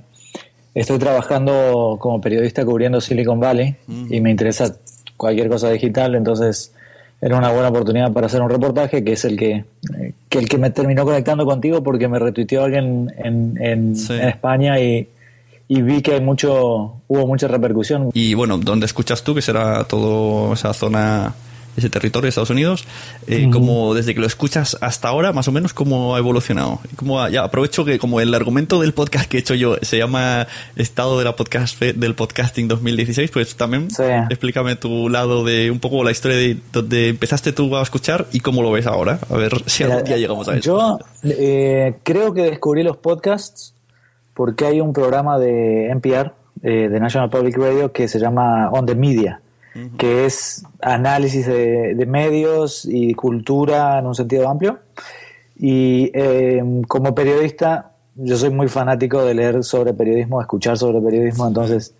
estoy trabajando como periodista cubriendo Silicon Valley y me interesa cualquier cosa digital, entonces era una buena oportunidad para hacer un reportaje que es el que, que el que me terminó conectando contigo porque me retuiteó alguien en, en, en España y, y vi que hay mucho hubo mucha repercusión. Y bueno, ¿dónde escuchas tú que será toda esa zona ese territorio de Estados Unidos, eh, como desde que lo escuchas hasta ahora, más o menos, cómo ha evolucionado. Como, ya aprovecho que como el argumento del podcast que he hecho yo se llama Estado de la podcast del podcasting 2016, pues también explícame tu lado de un poco la historia de donde empezaste tú a escuchar y cómo lo ves ahora. A ver si algún día llegamos a eso. Yo eh, creo que descubrí los podcasts porque hay un programa de NPR, eh, de National Public Radio, que se llama On the Media que es análisis de, medios y cultura en un sentido amplio. Y em, como periodista, yo soy muy fanático de leer sobre periodismo, escuchar sobre periodismo, entonces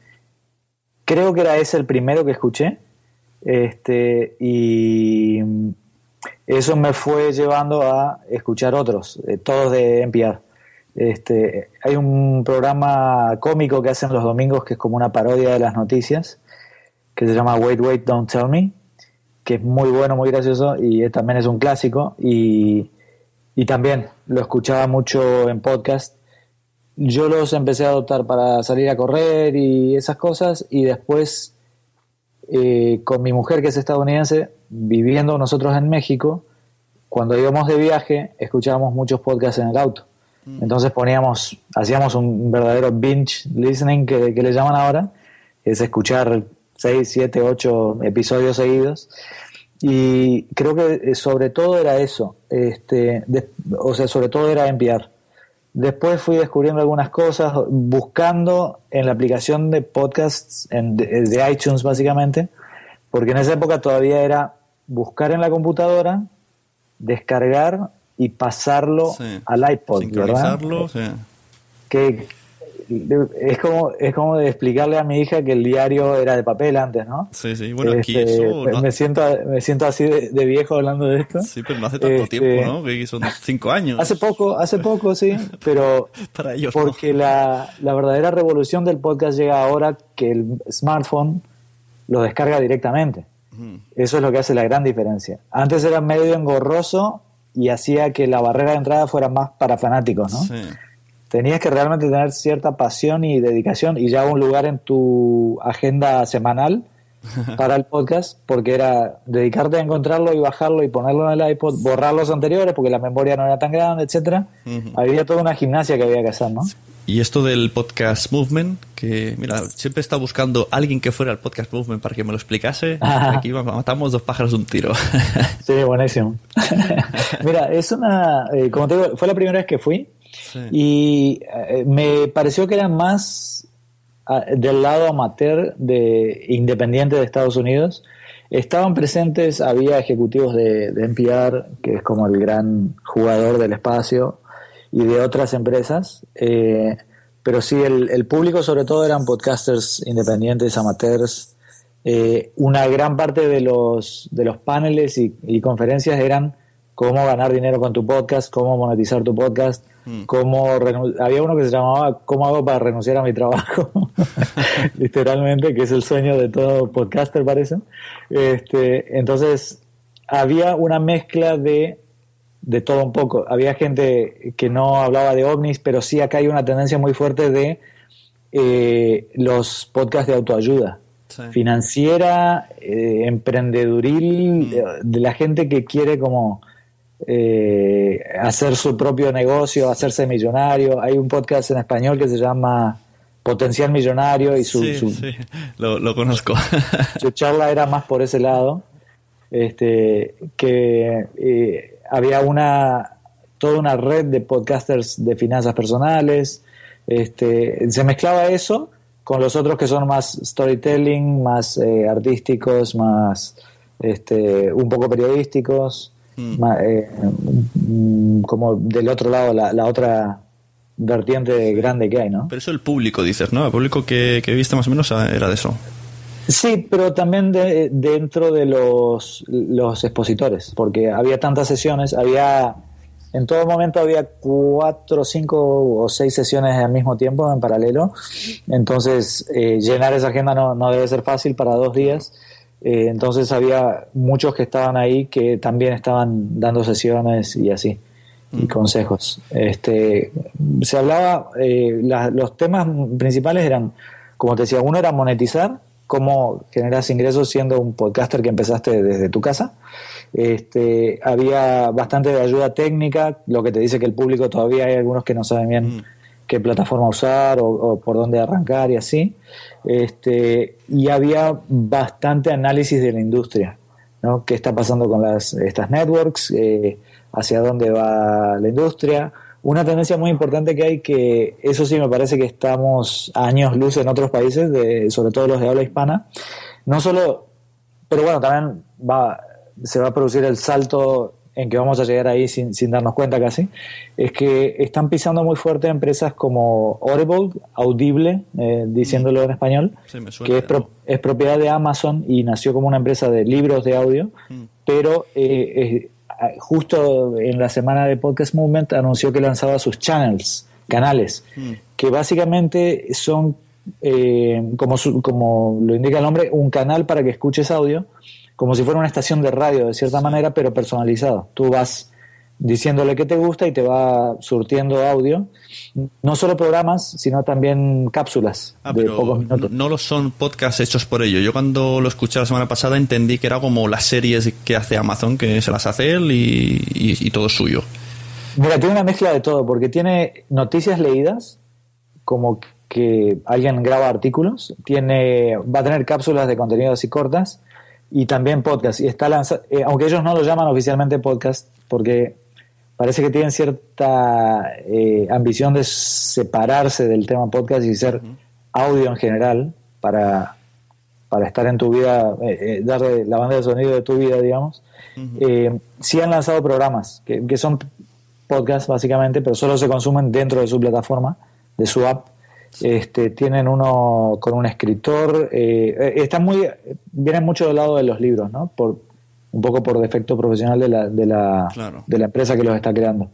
creo que era ese el primero que escuché. Este, y eso me fue llevando a escuchar otros, eh, todos de NPR. Este, hay un programa cómico que hacen los domingos que es como una parodia de las noticias, que se llama Wait, Wait, Don't Tell Me, que es muy bueno, muy gracioso y también es un clásico. Y, y también lo escuchaba mucho en podcast. yo los empecé a adoptar para salir a correr y esas cosas y después eh, con mi mujer que es estadounidense, viviendo nosotros en México, cuando íbamos de viaje escuchábamos muchos podcasts en el auto. Entonces poníamos, hacíamos un verdadero binge listening que, que le llaman ahora, es escuchar 6, 7, 8 episodios seguidos. Y creo que eh, sobre todo era eso, este, de- o sea, sobre todo era enviar. Después fui descubriendo algunas cosas, buscando en la aplicación de podcasts en- de, de iTunes básicamente, porque en esa época todavía era buscar en la computadora, descargar y pasarlo Sí. al iPod, ¿verdad? Sincronizarlo, sí. que es como es como de explicarle a mi hija que el diario era de papel antes, ¿no? Sí, sí. Bueno, aquí Este, eso no- me siento me siento así de, de viejo hablando de esto. Sí, pero no hace tanto Este, tiempo, ¿no? Que son cinco años. Hace poco, hace poco, sí, pero Para ellos porque la, la verdadera revolución del podcast llega ahora que el smartphone lo descarga directamente. Eso es lo que hace la gran diferencia. Antes era medio engorroso y hacía que la barrera de entrada fuera más para fanáticos, ¿no? Sí. Tenías que realmente tener cierta pasión y dedicación y ya un lugar en tu agenda semanal para el podcast, porque era dedicarte a encontrarlo y bajarlo y ponerlo en el iPod, borrar los anteriores porque la memoria no era tan grande, etcétera. Ujú. Había toda una gimnasia que había que hacer, ¿no? Y esto del podcast movement, que mira, siempre he estado buscando a alguien que fuera al podcast movement para que me lo explicase. Aquí matamos dos pájaros de un tiro. Sí, buenísimo. Mira, es una, eh, como te digo, fue la primera vez que fui y eh, me pareció que era más ah, del lado amateur de independiente de Estados Unidos. Estaban presentes, había ejecutivos de, de NPR, que es como el gran jugador del espacio, y de otras empresas. eh, pero sí, el, el público sobre todo eran podcasters independientes, amateurs. Eh, una gran parte de los, de los paneles y, y conferencias eran cómo ganar dinero con tu podcast, cómo monetizar tu podcast, cómo renu- había uno que se llamaba ¿Cómo hago para renunciar a mi trabajo? Literalmente, que es el sueño de todo podcaster, parece. Este, entonces, había una mezcla de, de todo un poco. Había gente que no hablaba de ovnis, pero sí acá hay una tendencia muy fuerte de eh, los podcasts de autoayuda financiera, eh, emprendeduril, eh, de la gente que quiere como eh, hacer su propio negocio, hacerse millonario. Hay un podcast en español que se llama Potencial Millonario y su, sí, su- sí, lo, lo conozco. su charla era más por ese lado, este, que eh, había una toda una red de podcasters de finanzas personales, este, se mezclaba eso con los otros que son más storytelling, más eh, artísticos, más este, un poco periodísticos, ma- eh, mm, como del otro lado, la, la otra vertiente grande que hay, ¿no? Pero eso el público, dices, ¿no? El público que, que viste más o menos era de eso. Sí, pero también de- dentro de los, los expositores, porque había tantas sesiones, había en todo momento había cuatro, cinco o seis sesiones al mismo tiempo en paralelo, entonces eh, llenar esa agenda no, no debe ser fácil para dos días, Eh, entonces había muchos que estaban ahí que también estaban dando sesiones y así y consejos. Este, se hablaba, eh, la- los temas principales eran, como te decía, uno era monetizar, cómo generas ingresos siendo un podcaster que empezaste desde tu casa. Este, había bastante de ayuda técnica, lo que te dice que el público todavía hay algunos que no saben bien qué plataforma usar o, por dónde arrancar y así. Este, y había bastante análisis de la industria, ¿no? ¿Qué está pasando con las, estas networks? Eh, ¿Hacia dónde va la industria? Una tendencia muy importante que hay, que eso sí me parece que estamos años luz en otros países, sobre todo los de habla hispana, no solo, pero bueno, también va, se va a producir el salto en que vamos a llegar ahí sin, sin darnos cuenta casi, es que están pisando muy fuerte empresas como Audible, Audible, eh, diciéndolo en español, Sí, suena. que es, pro- es propiedad de Amazon y nació como una empresa de libros de audio, pero eh, eh, justo en la semana de Podcast Movement anunció que lanzaba sus channels, canales, que básicamente son, eh, como, su- como lo indica el nombre, un canal para que escuches audio, como si fuera una estación de radio de cierta manera, pero personalizado. Tú vas diciéndole que te gusta y te va surtiendo audio. No solo programas, sino también cápsulas Ah, de pero pocos minutos. no lo son podcasts hechos por ello. Yo cuando lo escuché la semana pasada entendí que era como las series que hace Amazon, que se las hace él y, y- y todo es suyo. Mira, tiene una mezcla de todo, porque tiene noticias leídas, como que alguien graba artículos, tiene, va a tener cápsulas de contenido así cortas y también podcast. Y está lanza- eh, aunque ellos no lo llaman oficialmente podcast, porque parece que tienen cierta eh, ambición de separarse del tema podcast y ser audio en general para, para estar en tu vida, eh, eh, darle la banda de sonido de tu vida, digamos. Eh, sí han lanzado programas que, que son podcasts básicamente, pero solo se consumen dentro de su plataforma, de su app. Este, tienen uno con un escritor, eh, eh, están muy, vienen mucho del lado de los libros, ¿no? Por, un poco por defecto profesional de la, de la, Claro. de la empresa que los está creando.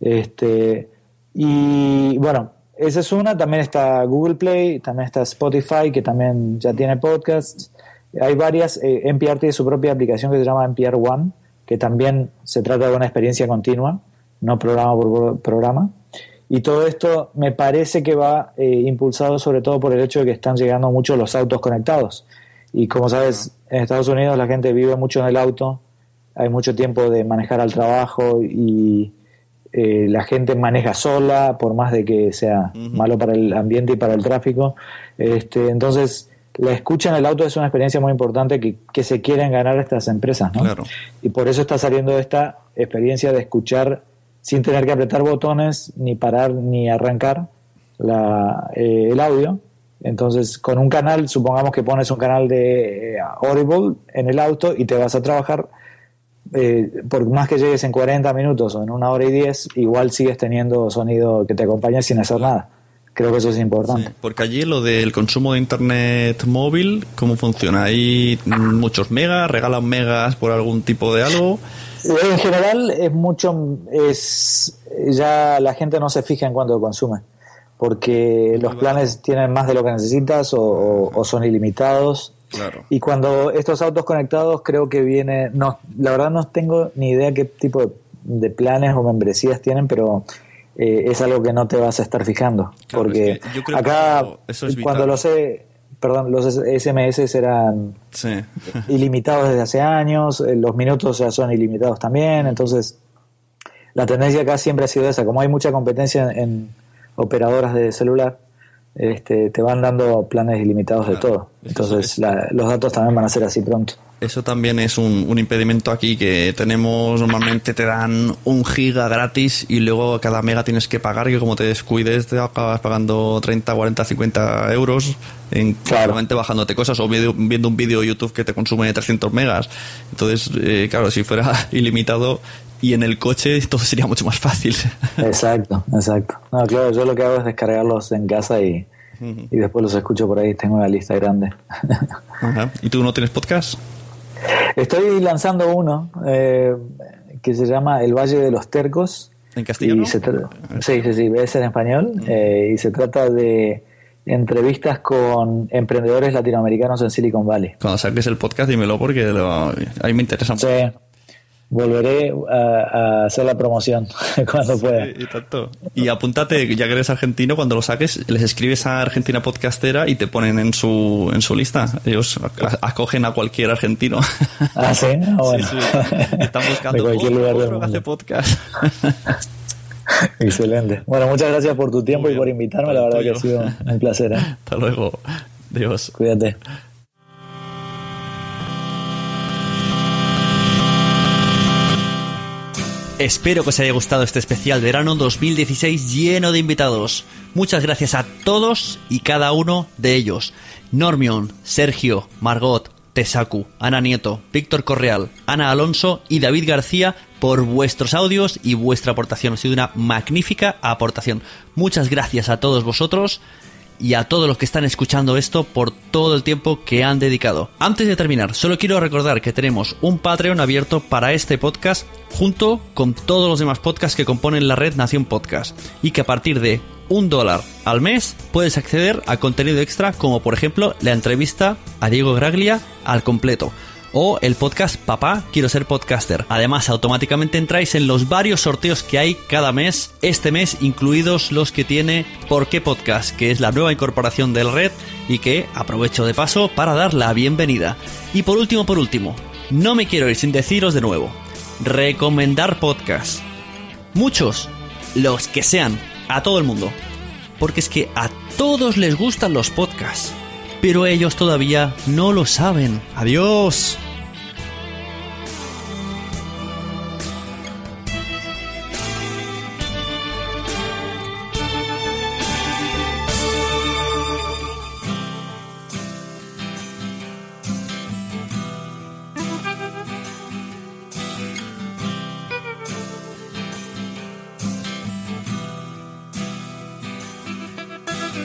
Este, y bueno, esa es una, también está Google Play, también está Spotify, que también ya tiene podcasts. Hay varias, eh, NPR tiene su propia aplicación que se llama NPR One, que también se trata de una experiencia continua, no programa por pro- programa. Y todo esto me parece que va eh, impulsado sobre todo por el hecho de que están llegando mucho los autos conectados. Y como sabes, en Estados Unidos la gente vive mucho en el auto, hay mucho tiempo de manejar al trabajo y eh, la gente maneja sola, por más de que sea malo para el ambiente y para el tráfico. Este, entonces, la escucha en el auto es una experiencia muy importante que, que se quieren ganar estas empresas, ¿no? Y por eso está saliendo esta experiencia de escuchar sin tener que apretar botones, ni parar, ni arrancar la, eh, el audio. Entonces, con un canal, supongamos que pones un canal de eh, Audible en el auto y te vas a trabajar, eh, por más que llegues en 40 minutos o en una hora y 10, igual sigues teniendo sonido que te acompaña sin hacer nada. Creo que eso es importante. Porque allí lo del consumo de internet móvil, ¿cómo funciona? ¿Hay muchos megas? ¿Regalan megas por algún tipo de algo? En general es mucho, es ya la gente no se fija en cuánto consume, porque los planes tienen más de lo que necesitas o, o- o son ilimitados. Claro. Y cuando estos autos conectados creo que viene, no, la verdad no tengo ni idea qué tipo de, de planes o membresías tienen, pero eh, es algo que no te vas a estar fijando, Claro, porque es que yo creo que acá eso- eso es cuando vital. los he- perdón, los SMS eran Sí. ilimitados desde hace años, eh, los minutos ya son ilimitados también, entonces la tendencia acá siempre ha sido esa, como hay mucha competencia en, en operadoras de celular, este, te van dando planes ilimitados de todo, entonces la- los datos también van a ser así pronto. Eso también es un, un impedimento aquí que tenemos, normalmente te dan un giga gratis y luego cada mega tienes que pagar, que como te descuides te acabas pagando 30, 40, 50 euros en claramente bajándote cosas o video- viendo un vídeo de YouTube que te consume 300 megas. Entonces, eh, claro, si fuera ilimitado y en el coche todo sería mucho más fácil. Exacto, exacto. No, claro, yo lo que hago es descargarlos en casa y, y después los escucho por ahí, tengo una lista grande. Ajá. ¿Y tú no tienes podcast? Estoy lanzando uno eh, que se llama El Valle de los Tercos. ¿En castellano? Y se tra- sí, sí, sí, es en español. eh, y se trata de entrevistas con emprendedores latinoamericanos en Silicon Valley. Cuando saques el podcast dímelo porque lo- a mí me interesa mucho. Sí. Volveré a, a hacer la promoción cuando pueda. Y tanto. Y apúntate, ya que eres argentino, cuando lo saques, les escribes a Argentina Podcastera y te ponen en su, en su lista. Ellos a- acogen a cualquier argentino. Ah, sí, Ah, bueno. Sí, sí. Están buscando De cualquier otro, lugar otro que hace podcast. Excelente. Bueno, muchas gracias por tu tiempo y por invitarme. La verdad que ha sido un placer. ¿eh? Hasta luego. Dios. Cuídate. Espero que os haya gustado este especial verano 2016 lleno de invitados. Muchas gracias a todos y cada uno de ellos. Normion, Sergio, Margot, Tesaku, Ana Nieto, Víctor Correal, Ana Alonso y David García por vuestros audios y vuestra aportación. Ha sido una magnífica aportación. Muchas gracias a todos vosotros y a todos los que están escuchando esto por todo el tiempo que han dedicado. Antes de terminar, solo quiero recordar que tenemos un Patreon abierto para este podcast junto con todos los demás podcasts que componen la red Nación Podcast y que a partir de un dólar al mes puedes acceder a contenido extra como por ejemplo la entrevista a Diego Graglia al completo o el podcast Papá Quiero ser podcaster. Además, automáticamente entráis en los varios sorteos que hay cada mes, este mes incluidos los que tiene ¿Por qué Podcast? que es la nueva incorporación del red y que aprovecho de paso para dar la bienvenida. Y por último, por último, no me quiero ir sin deciros de nuevo, recomendar podcasts. Muchos, los que sean, a todo el mundo. Porque es que a todos les gustan los podcasts pero ellos todavía no lo saben. Adiós.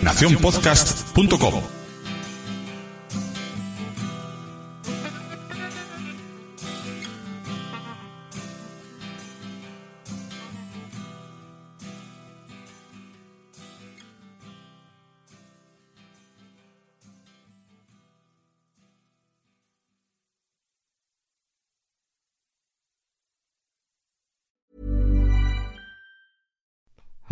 nacionpodcast.com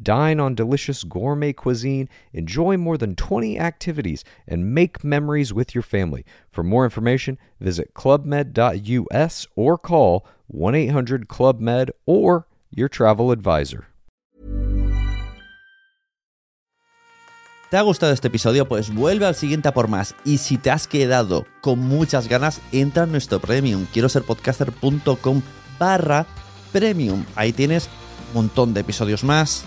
Dine on delicious gourmet cuisine, enjoy more than 20 activities, and make memories with your family. For more information, visit clubmed.us or call 1 800 Club Med or your travel advisor. ¿Te ha gustado este episodio? Pues vuelve al siguiente a por más. Y si te has quedado con muchas ganas, entra en nuestro premium. Quiero ser podcaster.com barra premium. Ahí tienes un montón de episodios más,